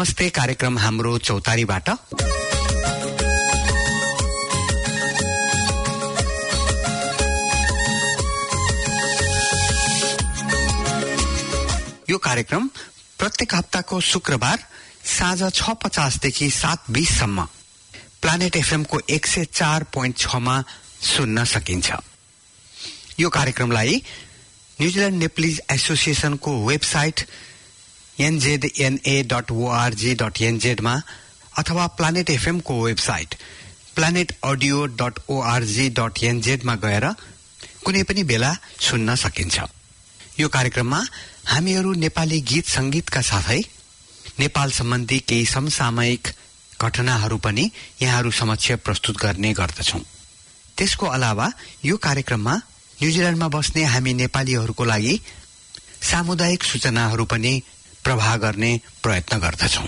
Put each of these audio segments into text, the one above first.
नमस्ते कार्यक्रम हाम्रो चौतारीबाट। यो कार्यक्रम प्रत्येक हप्ताको शुक्रबार साँझ छ पचासदेखि सात बीससम्म प्लानेट एफएमको एक सय चार पोइन्ट छमा सुन्न सकिन्छ। यो कार्यक्रमलाई New Zealand Nepalese एसोसिएसनको website NZNA dot ORG dot एनजेडमा अथवा planet एफएमको website Planet audio dot ORG dot एनजेडमा गएर कुनै पनि बेला सुन्न सकिन्छ। यो कार्यक्रममा हामीहरू नेपाली गीत संगीतका साथै नेपाल सम्बन्धी केही समसामयिक घटनाहरू पनि यहाँहरू समक्ष प्रस्तुत गर्ने गर्दछौ। त्यसको अलावा यो कार्यक्रममा न्युजिल्याण्डमा बस्ने हामी नेपालीहरूको लागि सामुदायिक सूचनाहरू पनि प्रवाह गर्ने प्रयत्न गर्दछौ।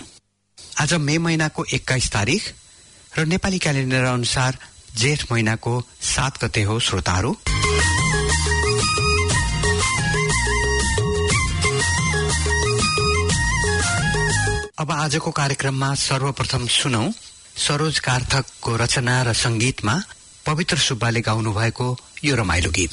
आज मे महिनाको एक्काइस तारिक र नेपाली क्यालेण्डर अनुसार जेठ महिनाको सात गते हो श्रोताहरू। अब आजको कार्यक्रममा सर्वप्रथम सुनौ सरोज कार्थकको रचना र संगीतमा पवित्र सुब्बाले गाउनु भएको यो रमाइलो गीत।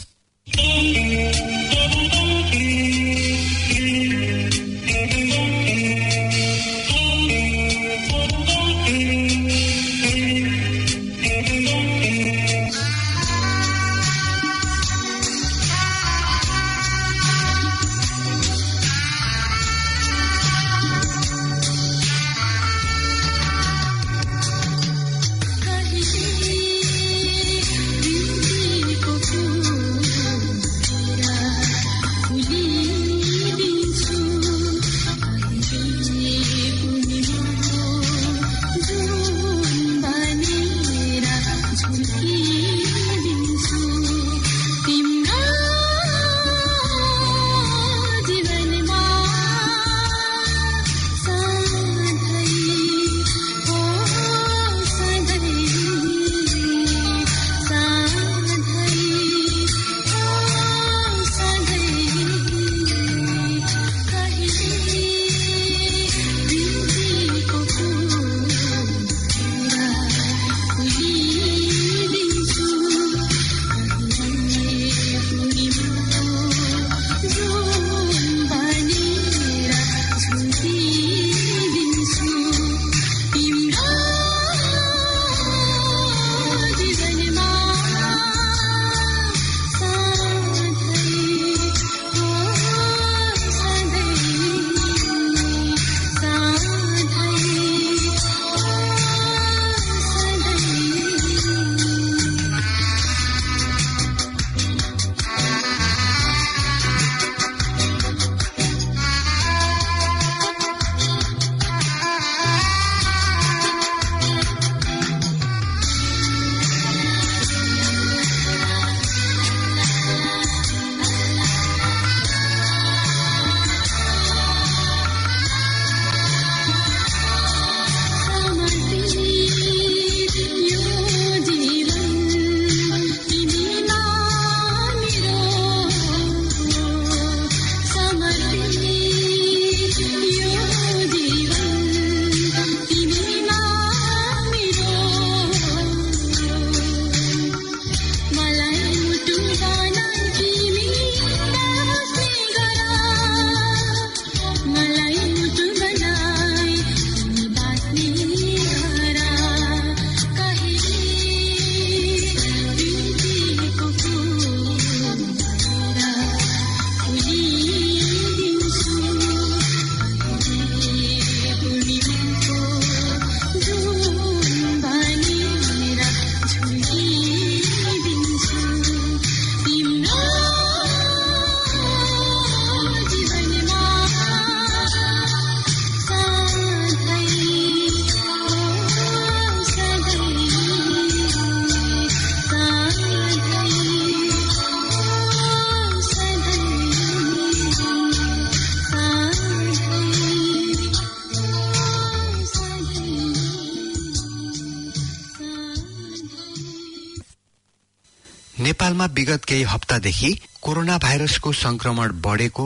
नेपालमा विगत केही हप्तादेखि कोरोना भाइरसको संक्रमण बढेको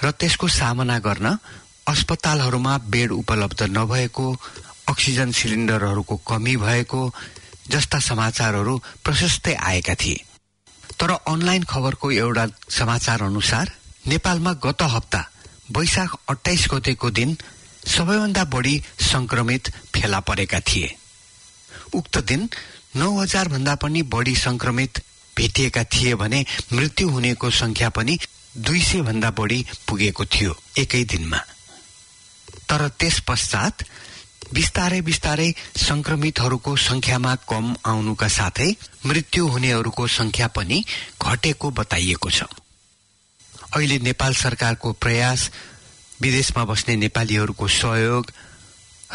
र त्यसको सामना गर्न अस्पतालहरूमा बेड उपलब्ध नभएको अक्सिजन सिलिन्डरहरूको कमी भएको जस्ता समाचारहरू प्रशस्तै आएका थिए। तर अनलाइन खबरको एउटा समाचार अनुसार नेपालमा गत हप्ता वैशाख अठाइस गतेको दिन सबैभन्दा बढी संक्रमित फेला परेका थिए। उक्त दिन नौ हजार भन्दा पनि बढी संक्रमित भेटिएका थिए भने मृत्यु हुनेको संख्या पनि दुई सय भन्दा बढी पुगेको थियो एकै दिनमा। तर त्यस पश्चात बिस्तारै बिस्तारै संक्रमितहरूको संख्यामा कम आउनुका साथै मृत्यु हुनेहरूको संख्या पनि घटेको बताइएको छ। अहिले नेपाल सरकारको प्रयास विदेशमा बस्ने नेपालीहरूको सहयोग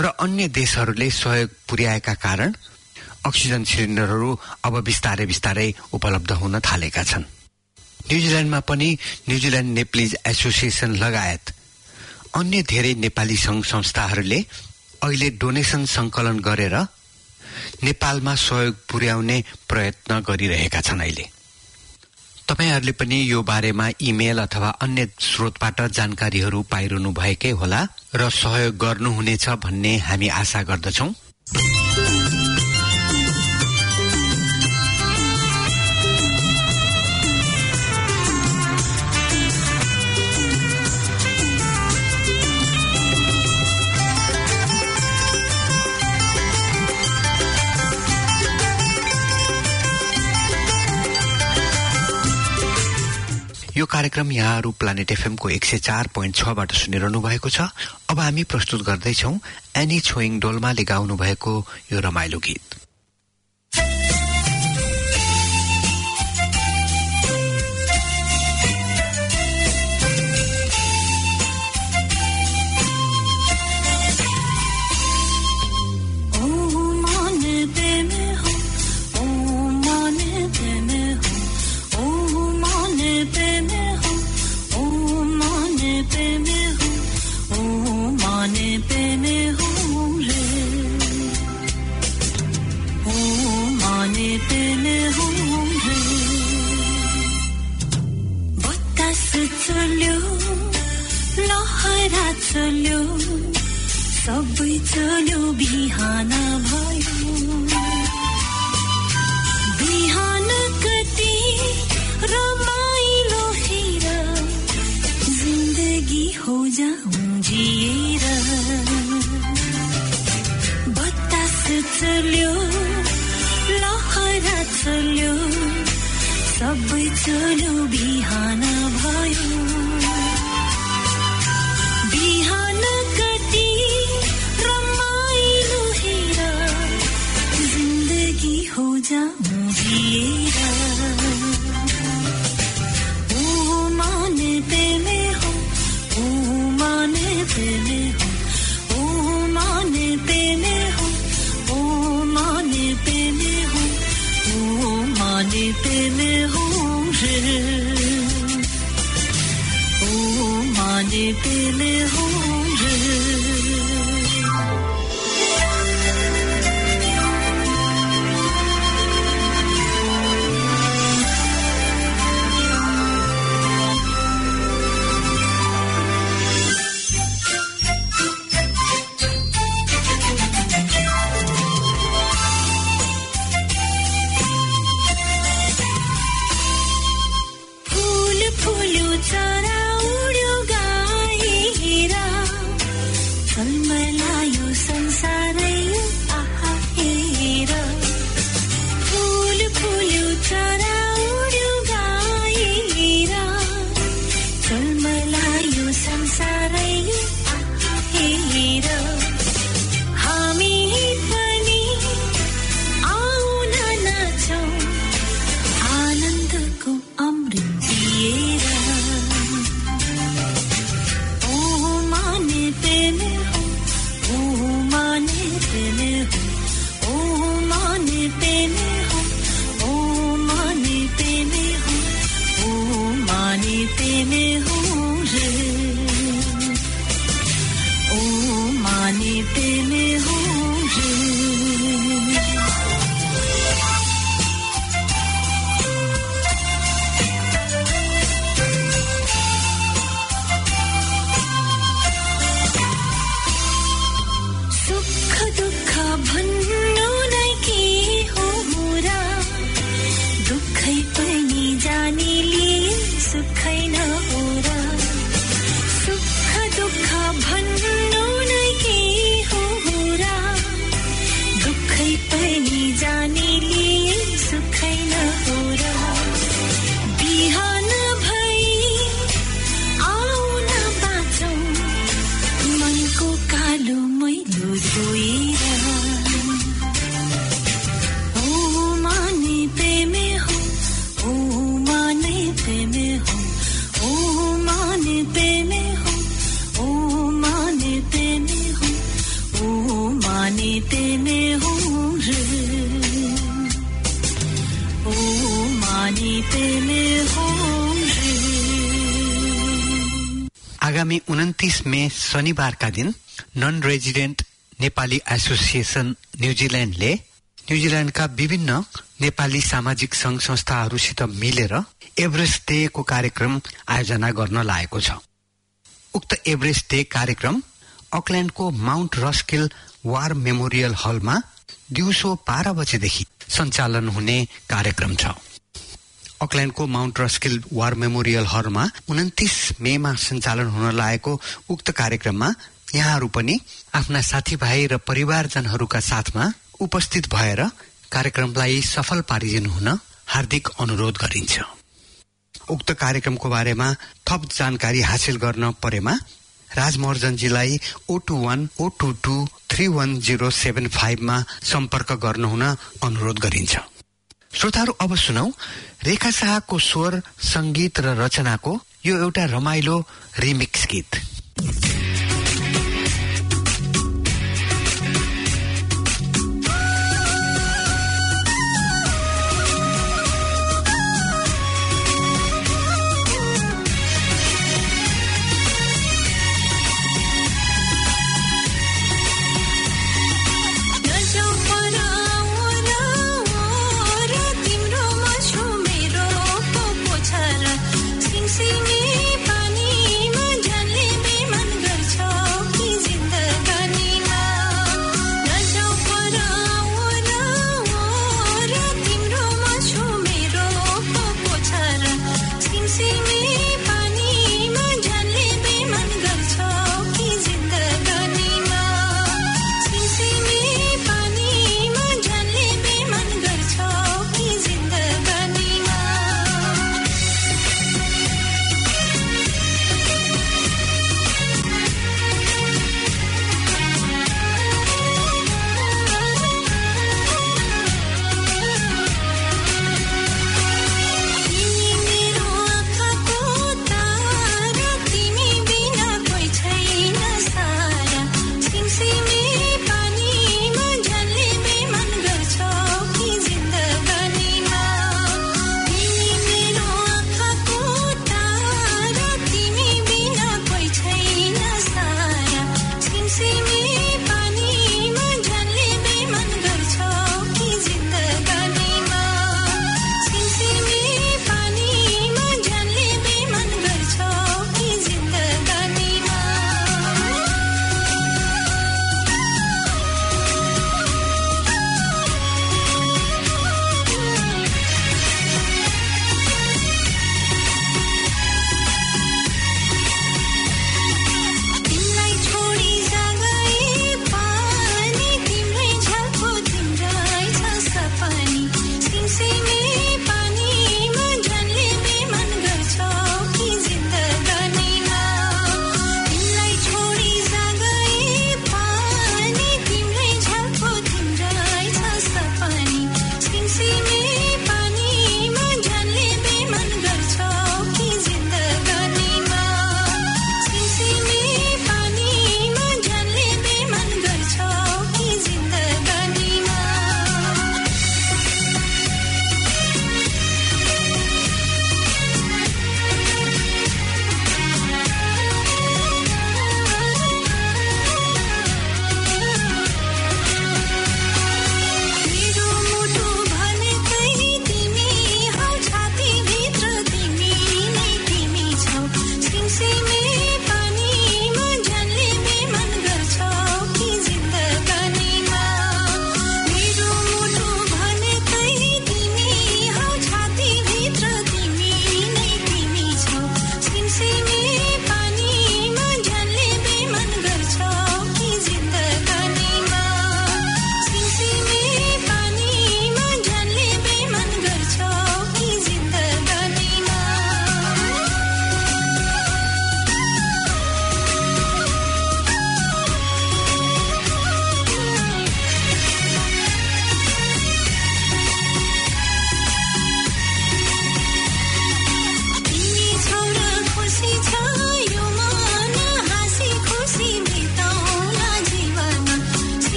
र अन्य देशहरूले सहयोग पुर्याएका कारण अक्सिजन सिलिन्डरहरू अब बिस्तारै बिस्तारै उपलब्ध हुन थालेका छन्। न्युजिल्याण्डमा पनि न्युजिल्याण्ड नेप्लिज एसोसिएसन लगायत अन्य धेरै नेपाली सङ्घ संस्थाहरूले अहिले डोनेसन संकलन गरेर नेपालमा सहयोग पुर्याउने प्रयत्न गरिरहेका छन् अहिले। तपाईँहरूले पनि यो बारेमा इमेल अथवा अन्य स्रोतबाट जानकारीहरू पाइरहनु भएकै होला र सहयोग गर्नुहुनेछ भन्ने हामी आशा गर्दछौँ। यो कार्यक्रम यहाँहरू प्लानेट एफएमको एक सय चार पोइन्ट छबाट सुनिरहनु भएको छ। अब हामी प्रस्तुत गर्दैछौ एनी छोइङ डोल्माले गाउनु भएको यो रमाइलो गीत। 今 आगामी उन्तिस मे शनिबारका दिन नन रेजिडेन्ट नेपाली एसोसिएसन न्युजिल्याण्डले न्युजिल्याण्डका विभिन्न नेपाली सामाजिक संघ संस्थाहरूसित मिलेर एभरेस्ट डेको कार्यक्रम आयोजना गर्न लागेको छ। उक्त एभरेस्ट डे कार्यक्रम अकल्याण्डको माउन्ट रस्किल वार मेमोरियल हलमा दिउँसो बाह्र बजेदेखि सञ्चालन हुने कार्यक्रम छ। अकल्याण्डको माउन्ट रस्किल वार मेमोरियल हलमा उन्तिस मेमा सञ्चालन हुन लागेको उक्त कार्यक्रममा यहाँहरू पनि आफ्ना साथीभाइ र परिवारजनहरूका साथमा उपस्थित भएर कार्यक्रमलाई सफल पारिदिनु हुन हार्दिक अनुरोध गरिन्छ। उक्त कार्यक्रमको बारेमा थप जानकारी हासिल गर्न परेमा राजमर्जनजीलाई O two one O two two three one zero seven फाइभमा सम्पर्क गर्नुहुन अनुरोध गरिन्छ। श्रोताहरू अब सुनौ। रेखा शाहको स्वर संगीत र रचनाको यो एउटा रमाइलो रिमिक्स गीत।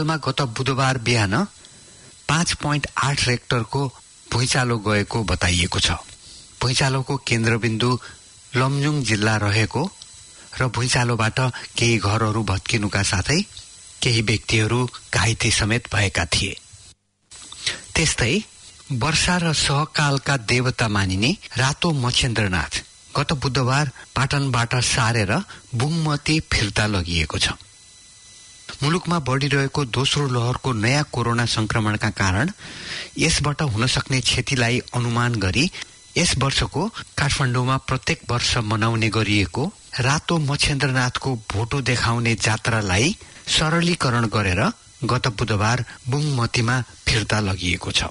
नेपालमा गत बुधबार बिहान पाँच पोइन्ट आठ रेक्टरको भुइँचालो गएको बताइएको छ। भुइँचालोको केन्द्रबिन्दु लमजुङ जिल्ला रहेको र भुइँचालोबाट केही घरहरू भत्किनुका साथै केही व्यक्तिहरू घाइते समेत भएका थिए। त्यस्तै वर्षा र सहकालका देवता मानिने रातो मच्छेन्द्रनाथ गत बुधबार पाटनबाट सारेर बुङमती फिर्ता लगिएको छ। मुलुकमा बढ़िरहेको दोस्रो लहरको नयाँ कोरोना संक्रमणका कारण यसबाट हुन सक्ने क्षतिलाई अनुमान गरी यस वर्षको काठमाडौँमा प्रत्येक वर्ष मनाउने गरिएको रातो मच्छेन्द्रनाथको भोटो देखाउने जात्रालाई सरलीकरण गरेर गत बुधबार बुङमतीमा फिर्ता लगिएको छ।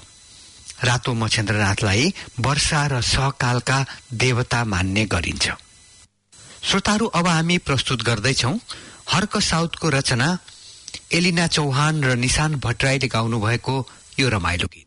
रातो मच्छेन्द्रनाथलाई वर्षा र सहकालका देवता मान्ने गरिन्छ। श्रोताहरू अब हामी प्रस्तुत गर्दैछौ हर्क साउथको रचना एलिना चौहान र निशान भट्टराईले गाउनु भएको यो रमाइलो गीत।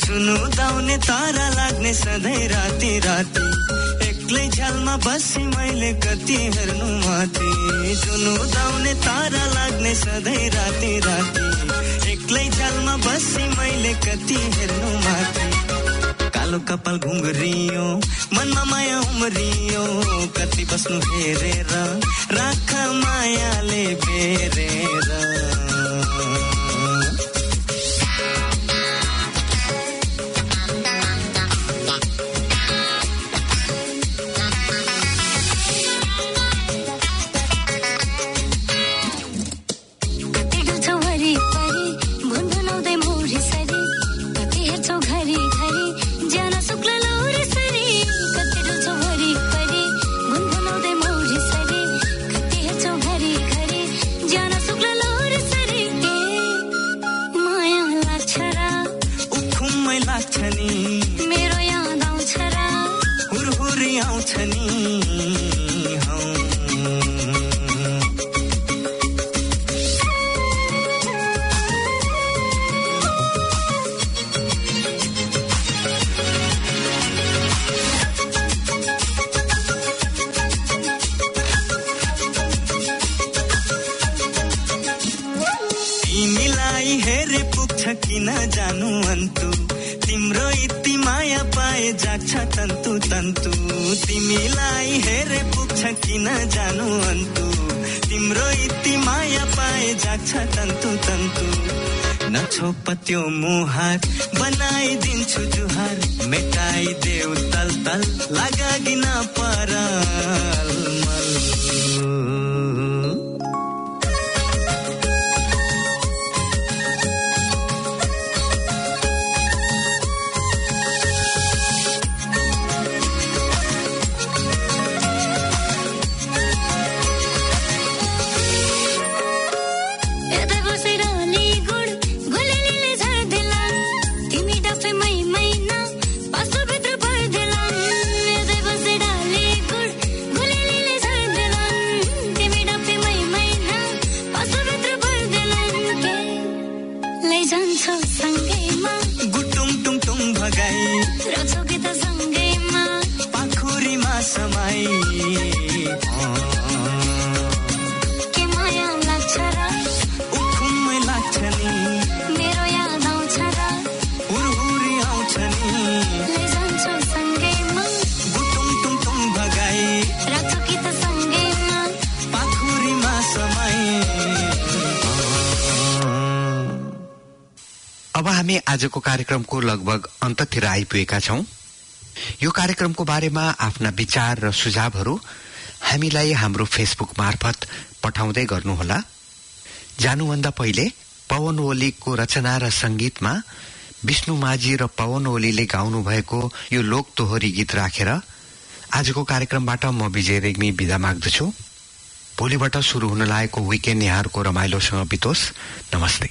जुनुदाउने तारा लाग्ने सधैँ राति राति। एक्लै झ्यालमा बसी मैले कति हेर्नु माथि। जुनुदाउने तारा लाग्ने सधैँ राति राति। एक्लै झ्यालमा बसी मैले कति हेर्नु माथि। कालो कपाल घुङ्रियो मनमा माया उम्रियो। कति बस्नु हेरेर राख मायाले बेरेर। किन pat yung अब हामी आजको कार्यक्रमको लगभग अन्ततिर आइपुगेका छौं। यो कार्यक्रमको बारेमा आफ्ना विचार र सुझावहरू हामीलाई हाम्रो फेसबुक मार्फत पठाउँदै गर्नुहोला। जानुभन्दा पहिले पवन ओलीको रचना र संगीतमा विष्णु माझी र पवन ओलीले गाउनु भएको यो लोक तोहरी गीत राखेर आजको कार्यक्रमबाट म विजय रेग्मी विदा माग्दछु। भोलिबाट शुरू हुन लागेको विकेन्ड यहाँहरूको रमाइलोसँग बितोस्। नमस्ते।